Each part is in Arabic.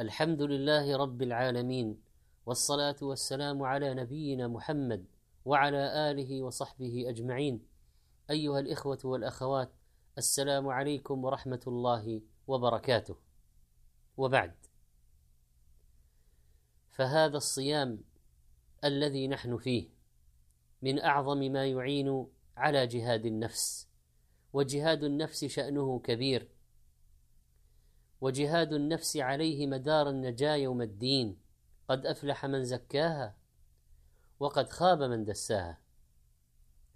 الحمد لله رب العالمين والصلاة والسلام على نبينا محمد وعلى آله وصحبه أجمعين. أيها الإخوة والأخوات السلام عليكم ورحمة الله وبركاته. وبعد فهذا الصيام الذي نحن فيه من أعظم ما يعين على جهاد النفس وجهاد النفس شأنه كبير. وجهاد النفس عليه مدار النجاة يوم الدين. قد أفلح من زكاها وقد خاب من دساها.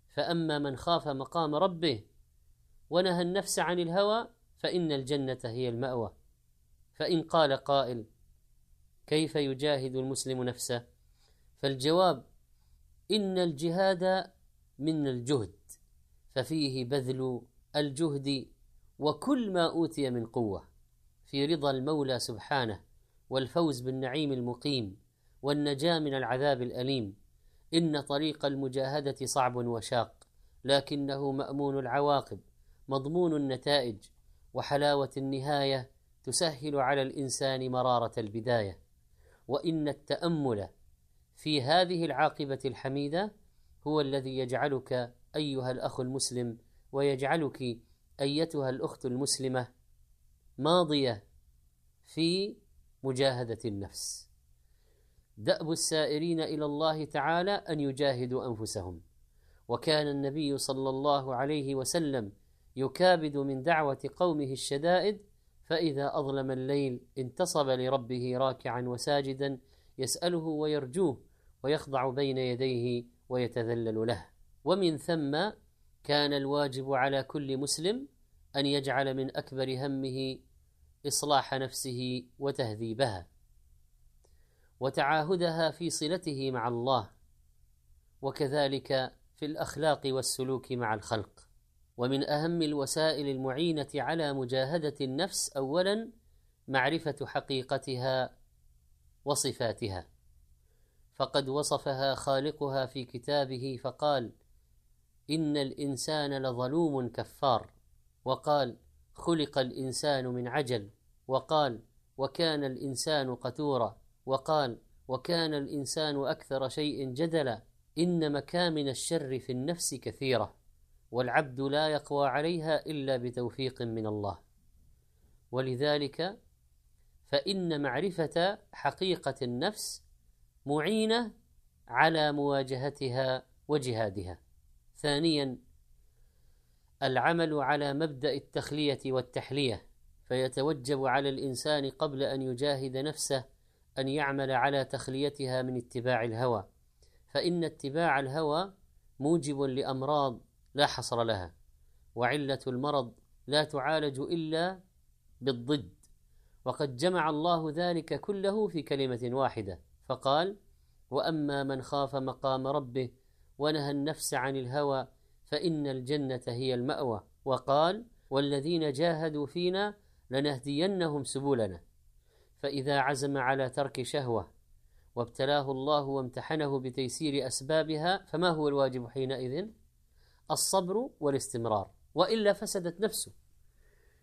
فأما من خاف مقام ربه ونهى النفس عن الهوى فإن الجنة هي المأوى. فإن قال قائل كيف يجاهد المسلم نفسه؟ فالجواب إن الجهاد من الجهد ففيه بذل الجهد وكل ما أوتي من قوة. في رضا المولى سبحانه والفوز بالنعيم المقيم والنجاة من العذاب الأليم. إن طريق المجاهدة صعب وشاق لكنه مأمون العواقب مضمون النتائج وحلاوة النهاية تسهل على الإنسان مرارة البداية. وإن التأمل في هذه العاقبة الحميدة هو الذي يجعلك أيها الأخ المسلم ويجعلك أيتها الأخت المسلمة ماضية في مجاهدة النفس. دأب السائرين إلى الله تعالى أن يجاهدوا أنفسهم. وكان النبي صلى الله عليه وسلم يكابد من دعوة قومه الشدائد فإذا أظلم الليل انتصب لربه راكعا وساجدا يسأله ويرجوه ويخضع بين يديه ويتذلل له. ومن ثم كان الواجب على كل مسلم أن يجعل من أكبر همه إصلاح نفسه وتهذيبها وتعاهدها في صلته مع الله وكذلك في الأخلاق والسلوك مع الخلق. ومن أهم الوسائل المعينة على مجاهدة النفس أولا معرفة حقيقتها وصفاتها. فقد وصفها خالقها في كتابه فقال إن الإنسان لظلوم كفار وقال خلق الإنسان من عجل وقال وكان الإنسان قتورا وقال وكان الإنسان أكثر شيء جدلا إن مكامن الشر في النفس كثيرة والعبد لا يقوى عليها إلا بتوفيق من الله. ولذلك فإن معرفة حقيقة النفس معينة على مواجهتها وجهادها. ثانيا العمل على مبدأ التخلية والتحلية فيتوجب على الإنسان قبل أن يجاهد نفسه أن يعمل على تخليتها من اتباع الهوى. فإن اتباع الهوى موجب لأمراض لا حصر لها وعلة المرض لا تعالج إلا بالضد. وقد جمع الله ذلك كله في كلمة واحدة فقال وأما من خاف مقام ربه ونهى النفس عن الهوى فإن الجنة هي المأوى. وقال والذين جاهدوا فينا لنهدينهم سبلنا. فإذا عزم على ترك شهوة وابتلاه الله وامتحنه بتيسير أسبابها فما هو الواجب حينئذ؟ الصبر والاستمرار. وإلا فسدت نفسه.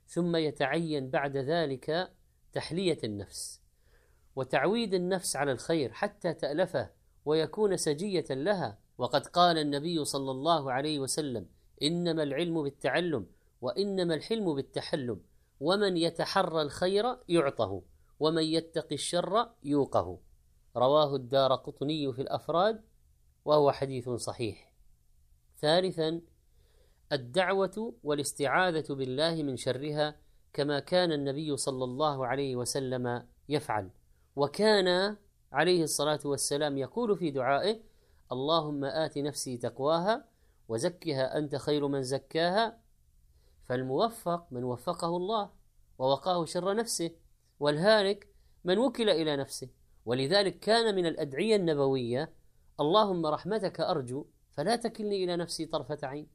ثم يتعين بعد ذلك تحلية النفس وتعويد النفس على الخير حتى تألفه ويكون سجية لها وقد قال النبي صلى الله عليه وسلم إنما العلم بالتعلم وإنما الحلم بالتحلم ومن يتحرى الخير يعطه ومن يتق الشر يوقه. رواه الدار قطني في الأفراد وهو حديث صحيح. ثالثا الدعوة والاستعاذة بالله من شرها كما كان النبي صلى الله عليه وسلم يفعل. وكان عليه الصلاة والسلام يقول في دعائه اللهم آت نفسي تقواها وزكها أنت خير من زكاها فالموفق من وفقه الله ووقاه شر نفسه والهالك من وكل إلى نفسه. ولذلك كان من الأدعية النبوية اللهم رحمتك أرجو فلا تكلني إلى نفسي طرفة عين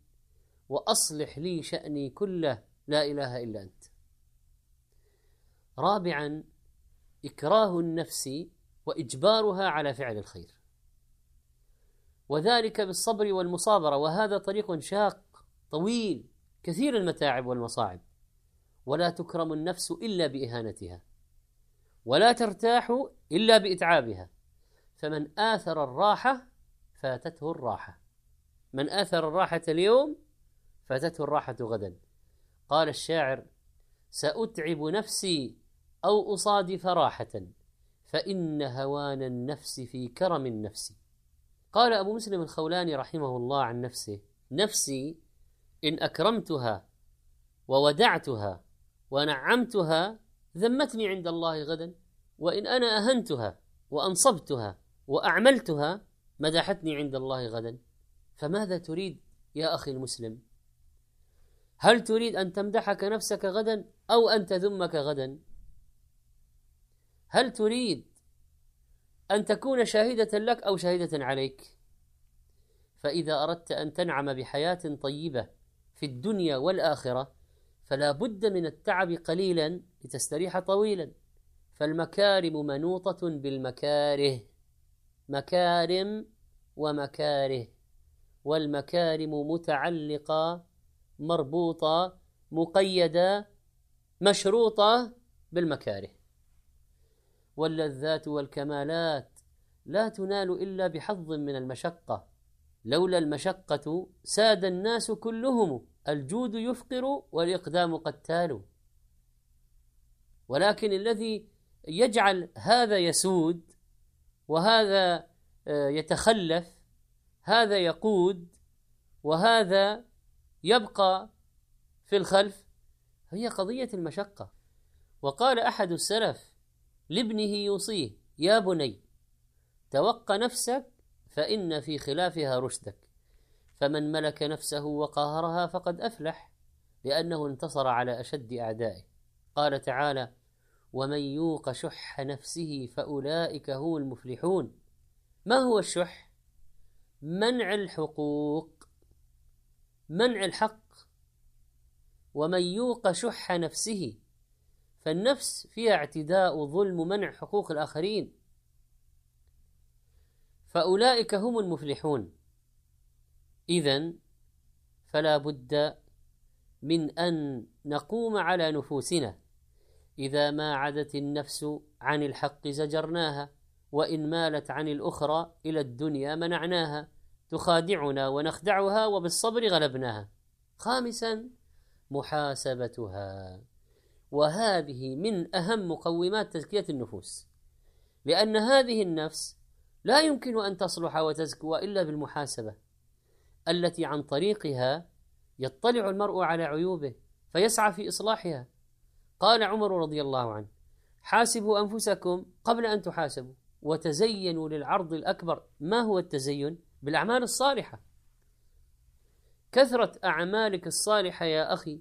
وأصلح لي شأني كله لا إله إلا أنت. رابعا إكراه النفس وإجبارها على فعل الخير. وذلك بالصبر والمصابرة وهذا طريق شاق طويل كثير المتاعب والمصاعب. ولا تكرم النفس إلا بإهانتها ولا ترتاح إلا بإتعابها. فمن آثر الراحة فاتته الراحة. من آثر الراحة اليوم فاتته الراحة غدا. قال الشاعر سأتعب نفسي أو أصادف راحة فإن هوان النفس في كرم النفس. قال أبو مسلم الخولاني رحمه الله عن نفسه نفسي إن أكرمتها وودعتها ونعمتها ذمتني عند الله غدا وإن أنا أهنتها وأنصبتها وأعملتها مدحتني عند الله غدا. فماذا تريد يا أخي المسلم؟ هل تريد أن تمدحك نفسك غدا أو أن تذمك غدا؟ هل تريد أن تكون شاهدة لك أو شاهدة عليك. فإذا أردت أن تنعم بحياة طيبة في الدنيا والآخرة فلا بد من التعب قليلا لتستريح طويلا. فالمكارم منوطة بالمكاره. مكارم ومكاره. والمكارم متعلقة مربوطة مقيدة مشروطة بالمكاره. واللذات والكمالات لا تنال إلا بحظ من المشقة. لولا المشقة ساد الناس كلهم الجود يفقر والإقدام قتال ولكن الذي يجعل هذا يسود وهذا آه، يتخلف هذا يقود وهذا يبقى في الخلف هي قضية المشقة. وقال أحد السلف لابنه يوصيه يا بني توق نفسك فإن في خلافها رشدك فمن ملك نفسه وقاهرها فقد أفلح لأنه انتصر على أشد أعدائه. قال تعالى ومن يوق شح نفسه فأولئك هم المفلحون. ما هو الشح؟ منع الحقوق منع الحق. ومن يوق شح نفسه فالنفس فيها اعتداء وظلم ومنع حقوق الآخرين. فأولئك هم المفلحون. إذا فلا بد من أن نقوم على نفوسنا. إذا ما عدت النفس عن الحق زجرناها وإن مالت عن الأخرى إلى الدنيا منعناها تخادعنا ونخدعها وبالصبر غلبناها. خامسا محاسبتها. وهذه من أهم مقومات تزكية النفوس لأن هذه النفس لا يمكن أن تصلح وتزكو إلا بالمحاسبة التي عن طريقها يطلع المرء على عيوبه فيسعى في إصلاحها. قال عمر رضي الله عنه حاسبوا أنفسكم قبل أن تحاسبوا وتزينوا للعرض الأكبر. ما هو التزين؟ بالأعمال الصالحة. كثرة أعمالك الصالحة يا أخي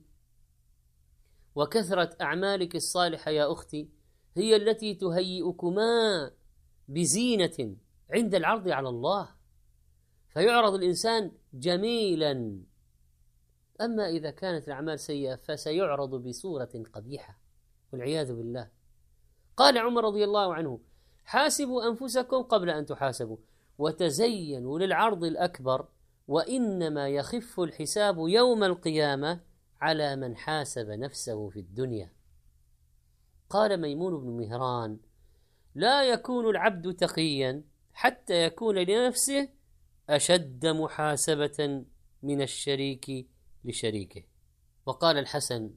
وكثرة أعمالك الصالحة يا أختي هي التي تهيئكما بزينة عند العرض على الله. فيعرض الإنسان جميلا. أما إذا كانت الأعمال سيئة فسيعرض بصورة قبيحة والعياذ بالله. قال عمر رضي الله عنه حاسبوا أنفسكم قبل أن تحاسبوا وتزينوا للعرض الأكبر وإنما يخف الحساب يوم القيامة على من حاسب نفسه في الدنيا. قال ميمون بن مهران لا يكون العبد تقيا حتى يكون لنفسه أشد محاسبة من الشريك لشريكه. وقال الحسن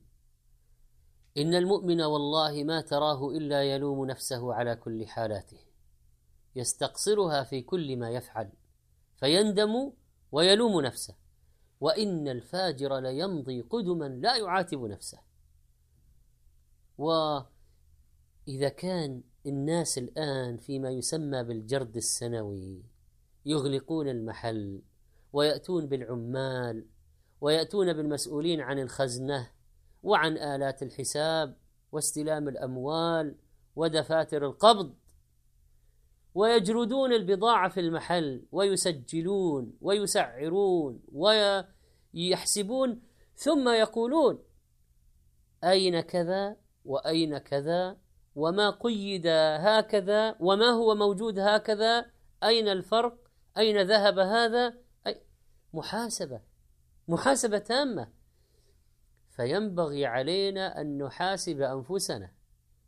إن المؤمن والله ما تراه إلا يلوم نفسه على كل حالاته يستقصرها في كل ما يفعل فيندم ويلوم نفسه. وإن الفاجر ليمضي قدما لا يعاتب نفسه. وإذا كان الناس الآن فيما يسمى بالجرد السنوي يغلقون المحل ويأتون بالعمال ويأتون بالمسؤولين عن الخزنة وعن آلات الحساب واستلام الأموال ودفاتر القبض ويجردون البضاعة في المحل ويسجلون ويسعرون ويحسبون ثم يقولون أين كذا وأين كذا وما قيد هكذا وما هو موجود هكذا أين الفرق أين ذهب هذا أي. محاسبة محاسبة تامة. فينبغي علينا أن نحاسب أنفسنا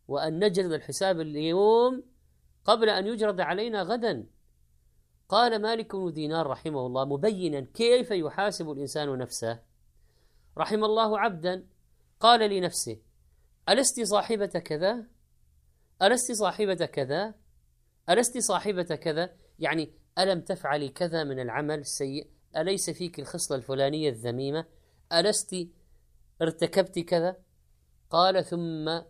وأن نجرد الحساب اليوم قبل أن يجرد علينا غدا. قال مالك بن دينار رحمه الله مبينا كيف يحاسب الإنسان نفسه. رحم الله عبدا. قال لنفسه ألست صاحبة كذا؟ ألست صاحبة كذا؟ ألست صاحبة كذا؟ يعني ألم تفعلي كذا من العمل السيء؟ أليس فيك الخصلة الفلانية الذميمة؟ ألست ارتكبت كذا؟ قال ثم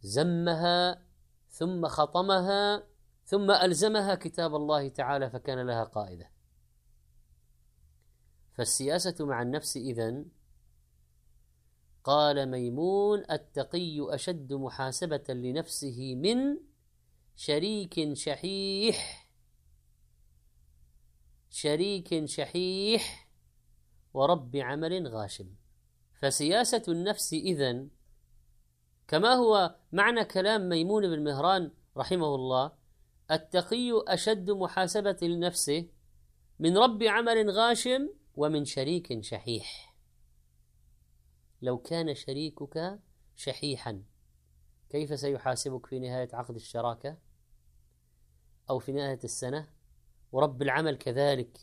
زمها ثم خطمها ثم ألزمها كتاب الله تعالى فكان لها قائدة. فالسياسة مع النفس إذن قال ميمون التقي أشد محاسبة لنفسه من شريك شحيح شريك شحيح ورب عمل غاشم. فسياسة النفس إذن كما هو معنى كلام ميمون بن مهران رحمه الله التقي أشد محاسبة لنفسه من رب عمل غاشم ومن شريك شحيح. لو كان شريكك شحيحا كيف سيحاسبك في نهاية عقد الشراكة؟ أو في نهاية السنة؟ ورب العمل كذلك.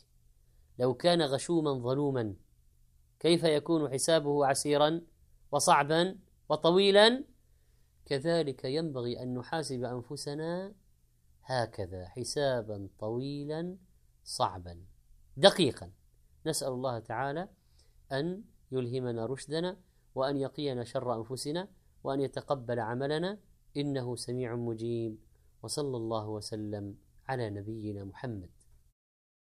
لو كان غشوما ظلوما كيف يكون حسابه عسيرا وصعبا وطويلا؟ كذلك ينبغي أن نحاسب أنفسنا هكذا حسابا طويلا صعبا دقيقا. نسأل الله تعالى أن يلهمنا رشدنا وأن يقينا شر أنفسنا وأن يتقبل عملنا إنه سميع مجيب. وصلى الله وسلم على نبينا محمد.